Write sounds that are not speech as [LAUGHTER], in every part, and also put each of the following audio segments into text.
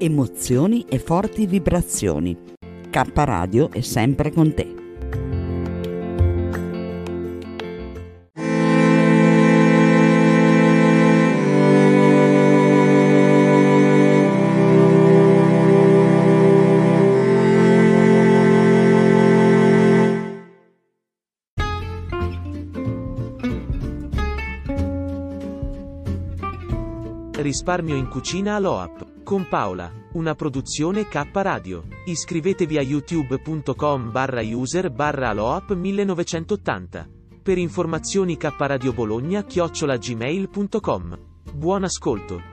emozioni e forti vibrazioni. K Radio è sempre con te. Risparmio in cucina all'OAP con Paola, una produzione K Radio. Iscrivetevi a youtube.com barra user barra aloap 1980. Per informazioni K Radio Bologna chiocciola gmail.com. Buon ascolto.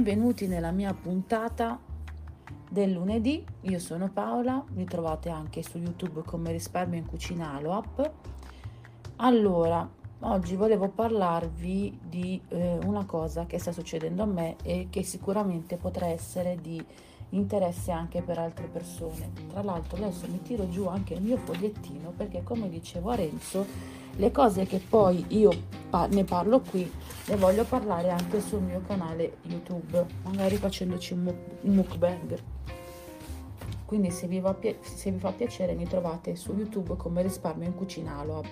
Benvenuti nella mia puntata del lunedì. Io sono Paola, mi trovate anche su YouTube come Risparmio in Cucina Aloap. Allora, oggi volevo parlarvi di eh, una cosa che sta succedendo a me e che sicuramente potrà essere di interesse anche per altre persone. Tra l'altro adesso mi tiro giù anche il mio fogliettino perché come dicevo a Renzo le cose che poi io ne parlo qui ne voglio parlare anche sul mio canale YouTube, magari facendoci un mukbang. Quindi se vi, pi- se vi, fa piacere mi trovate su YouTube come risparmio in cucina Aloab,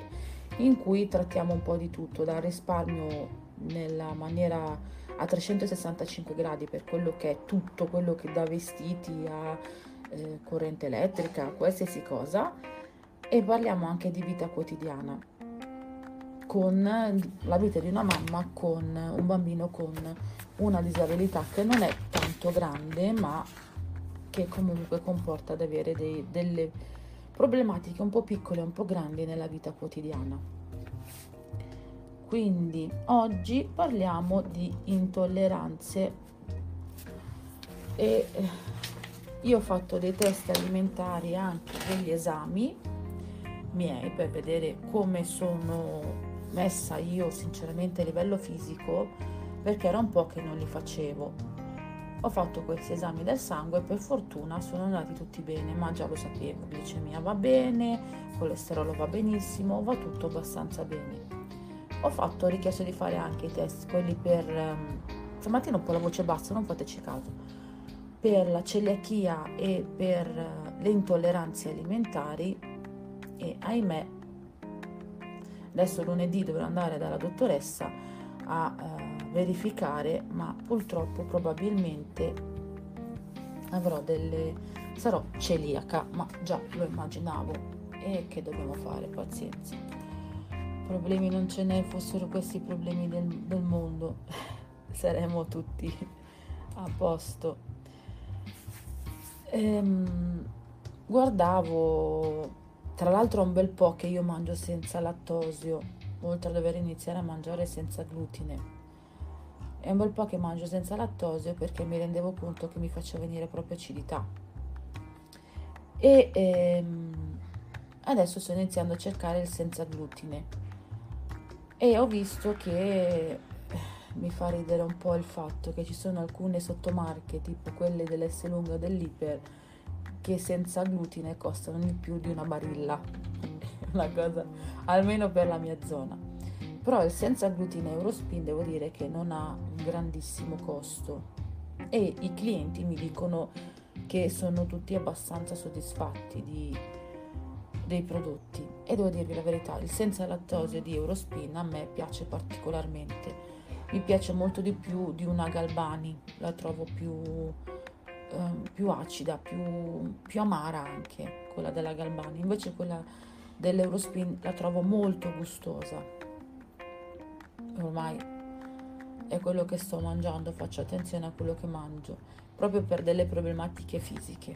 in cui trattiamo un po' di tutto, dal risparmio nella maniera a 365 gradi per quello che è tutto, quello che da vestiti a eh, corrente elettrica, qualsiasi cosa, e parliamo anche di vita quotidiana con la vita di una mamma con un bambino con una disabilità che non è tanto grande ma che comunque comporta ad avere dei, delle problematiche un po' piccole e un po' grandi nella vita quotidiana. Quindi oggi parliamo di intolleranze e eh, io ho fatto dei test alimentari e anche degli esami miei per vedere come sono messa io sinceramente a livello fisico perché era un po' che non li facevo. Ho fatto questi esami del sangue e per fortuna sono andati tutti bene, ma già lo sapevo, glicemia va bene, colesterolo va benissimo, va tutto abbastanza bene. Ho fatto, richiesto di fare anche i test, quelli per... Um, stamattina un po' la voce bassa, non fateci caso, per la celiachia e per uh, le intolleranze alimentari e ahimè Adesso lunedì dovrò andare dalla dottoressa a eh, verificare, ma purtroppo probabilmente avrò delle sarò celiaca, ma già lo immaginavo e che dobbiamo fare, pazienza. Problemi non ce ne fossero questi problemi del, del mondo, [LAUGHS] saremmo tutti a posto. Ehm, guardavo tra l'altro è un bel po' che io mangio senza lattosio, oltre a dover iniziare a mangiare senza glutine. è un bel po' che mangio senza lattosio perché mi rendevo conto che mi faceva venire proprio acidità. E ehm, adesso sto iniziando a cercare il senza glutine e ho visto che eh, mi fa ridere un po' il fatto che ci sono alcune sottomarche tipo quelle dell'S lunga dell'Iper che senza glutine costano di più di una barilla. [LAUGHS] Una cosa almeno per la mia zona. Però il senza glutine Eurospin devo dire che non ha un grandissimo costo. E i clienti mi dicono che sono tutti abbastanza soddisfatti di, dei prodotti. E devo dirvi la verità il senza lattosio di Eurospin a me piace particolarmente. Mi piace molto di più di una Galbani la trovo più Ehm, più acida, più, più amara anche, quella della Galbani. Invece quella dell'Eurospin la trovo molto gustosa. Ormai è quello che sto mangiando, faccio attenzione a quello che mangio, proprio per delle problematiche fisiche.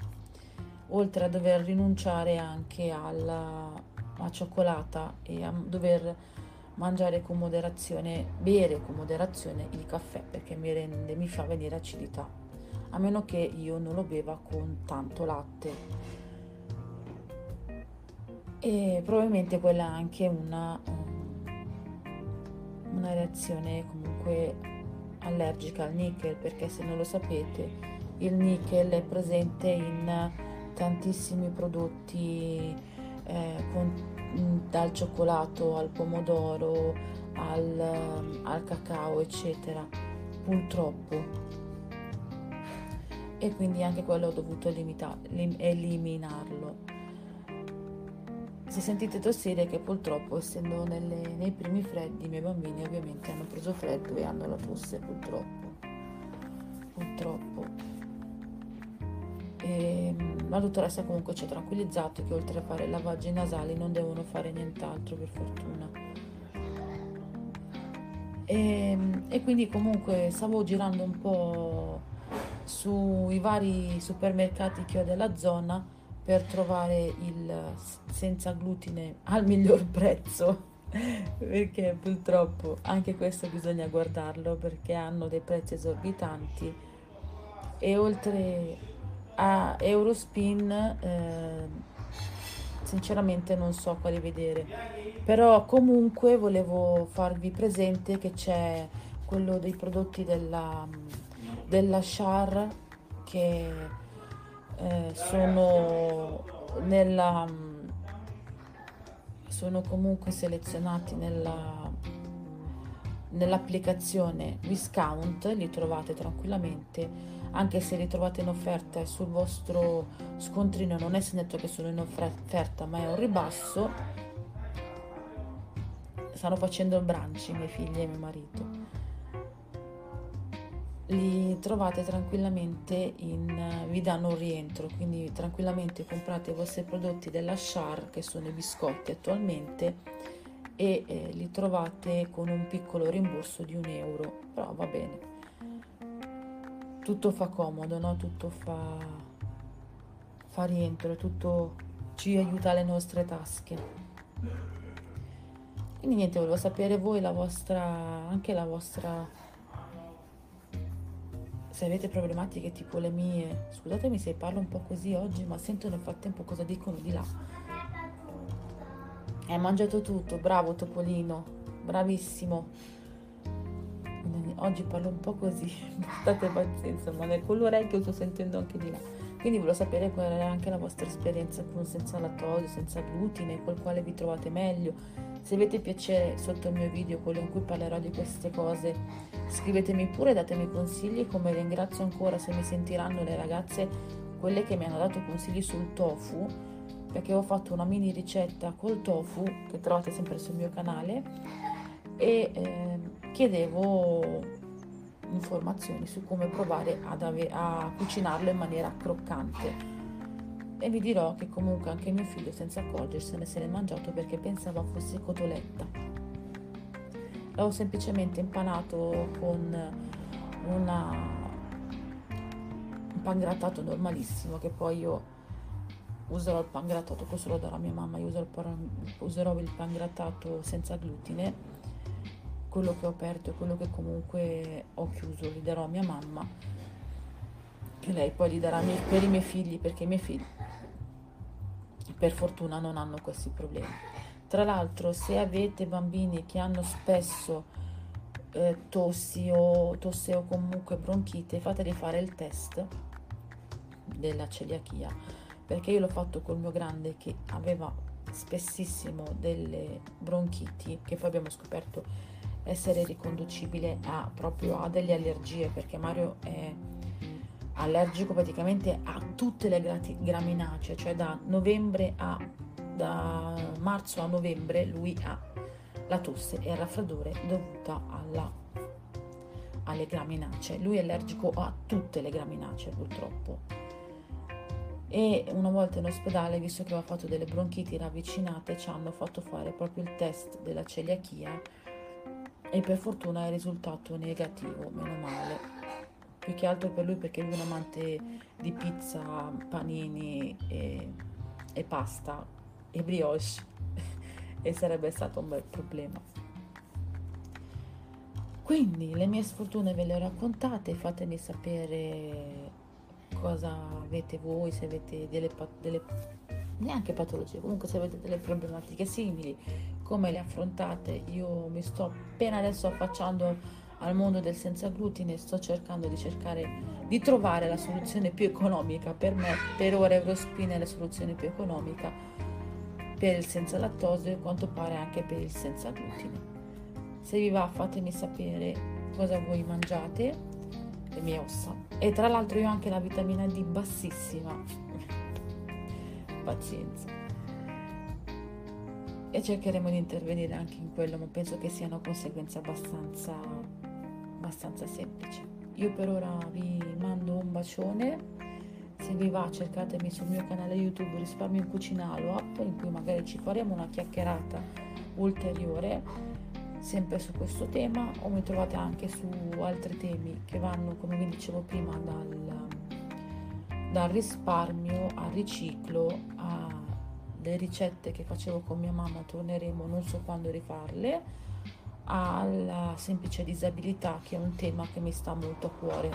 Oltre a dover rinunciare anche alla, alla cioccolata e a dover mangiare con moderazione, bere con moderazione il caffè perché mi rende, mi fa venire acidità a meno che io non lo beva con tanto latte. E probabilmente quella è anche una, um, una reazione comunque allergica al nickel, perché se non lo sapete, il nickel è presente in tantissimi prodotti eh, con, dal cioccolato al pomodoro al, al cacao eccetera purtroppo e quindi anche quello ho dovuto limita- lim- eliminarlo. Se sentite tossire che purtroppo essendo nelle, nei primi freddi i miei bambini ovviamente hanno preso freddo e hanno la tosse purtroppo. Purtroppo. E ehm, la dottoressa comunque ci ha tranquillizzato che oltre a fare lavaggi nasali non devono fare nient'altro per fortuna. E, ehm, e quindi comunque stavo girando un po' sui vari supermercati che ho della zona per trovare il senza glutine al miglior prezzo. [LAUGHS] Perché purtroppo anche questo bisogna guardarlo perché hanno dei prezzi esorbitanti. E oltre a Eurospin eh, sinceramente non so quali vedere. Però comunque volevo farvi presente che c'è quello dei prodotti della della Char che eh, sono nella sono comunque selezionati nella, nell'applicazione Viscount, li trovate tranquillamente, anche se li trovate in offerta e sul vostro scontrino non è segnato che sono in offerta ma è un ribasso, stanno facendo il brunch miei figli e mio marito li trovate tranquillamente in vi danno un rientro quindi tranquillamente comprate i vostri prodotti della Char che sono i biscotti attualmente e eh, li trovate con un piccolo rimborso di un euro. Però va bene. Tutto fa comodo no? tutto fa fa rientro tutto ci aiuta alle nostre tasche. Quindi niente volevo sapere voi la vostra anche la vostra se avete problematiche tipo le mie, scusatemi se parlo un po' così oggi, ma sento nel frattempo cosa dicono di là. Hai mangiato tutto, bravo Topolino, bravissimo. Oggi parlo un po' così, [LAUGHS] state pazienza, ma nel l'orecchio sto sentendo anche di là. Quindi volevo sapere qual è anche la vostra esperienza con senza lattosio, senza glutine, col quale vi trovate meglio. Se avete piacere sotto il mio video, quello in cui parlerò di queste cose, scrivetemi pure, datemi consigli, come ringrazio ancora se mi sentiranno le ragazze, quelle che mi hanno dato consigli sul tofu, perché ho fatto una mini ricetta col tofu, che trovate sempre sul mio canale, e eh, chiedevo informazioni su come provare ave- a cucinarlo in maniera croccante e vi dirò che comunque anche mio figlio senza accorgersene se l'è mangiato perché pensava fosse cotoletta. L'ho semplicemente impanato con una, un pangrattato normalissimo che poi io userò il pangrattato, questo lo darò a mia mamma, io userò il pangrattato senza glutine quello che ho aperto e quello che comunque ho chiuso li darò a mia mamma che lei poi li darà per i miei figli perché i miei figli per fortuna non hanno questi problemi. Tra l'altro se avete bambini che hanno spesso eh, tossi o tosse o comunque bronchite fateli fare il test della celiachia perché io l'ho fatto col mio grande che aveva spessissimo delle bronchiti che poi abbiamo scoperto essere riconducibile a, proprio a delle allergie perché Mario è allergico praticamente a tutte le graminacee cioè da a da marzo a novembre lui ha la tosse e il raffreddore dovuta alla, alle graminacee. Lui è allergico a tutte le graminacee purtroppo. E una volta in ospedale visto che aveva fatto delle bronchiti ravvicinate ci hanno fatto fare proprio il test della celiachia e per fortuna è risultato negativo, meno male. Più che altro per lui perché lui è un amante di pizza, panini e, e pasta e brioche [LAUGHS] e sarebbe stato un bel problema. Quindi le mie sfortune ve le ho raccontate, fatemi sapere cosa avete voi, se avete delle, delle neanche patologie, comunque se avete delle problematiche simili, come le affrontate. Io mi sto appena adesso affacciando al mondo del senza glutine, sto cercando di cercare di trovare la soluzione più economica per me. Per ora Eurospin è la soluzione più economica per il senza lattosio e quanto pare anche per il senza glutine. Se vi va fatemi sapere cosa voi mangiate, le mie ossa. E tra l'altro io ho anche la vitamina D bassissima. Pazienza e cercheremo di intervenire anche in quello, ma penso che sia una conseguenza abbastanza, abbastanza semplice. Io per ora vi mando un bacione, se vi va cercatemi sul mio canale YouTube Risparmio in Cucina App, in cui magari ci faremo una chiacchierata ulteriore sempre su questo tema o mi trovate anche su altri temi che vanno come vi dicevo prima dal, dal risparmio al riciclo a le ricette che facevo con mia mamma torneremo non so quando rifarle alla semplice disabilità che è un tema che mi sta molto a cuore.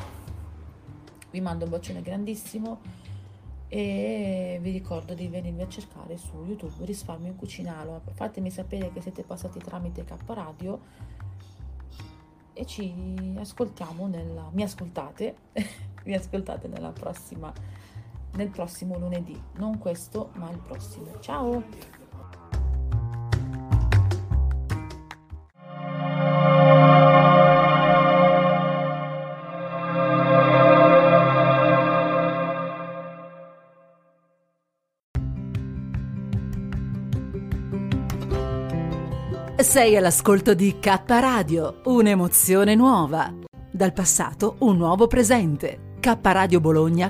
Vi mando un bacione grandissimo e vi ricordo di venirmi a cercare su youtube risparmio in cucinalo fatemi sapere che siete passati tramite K Radio e ci ascoltiamo nella mi ascoltate [LAUGHS] mi ascoltate nella prossima nel prossimo lunedì, non questo ma il prossimo. Ciao! Sei all'ascolto di K Radio, un'emozione nuova. Dal passato un nuovo presente kradiobologna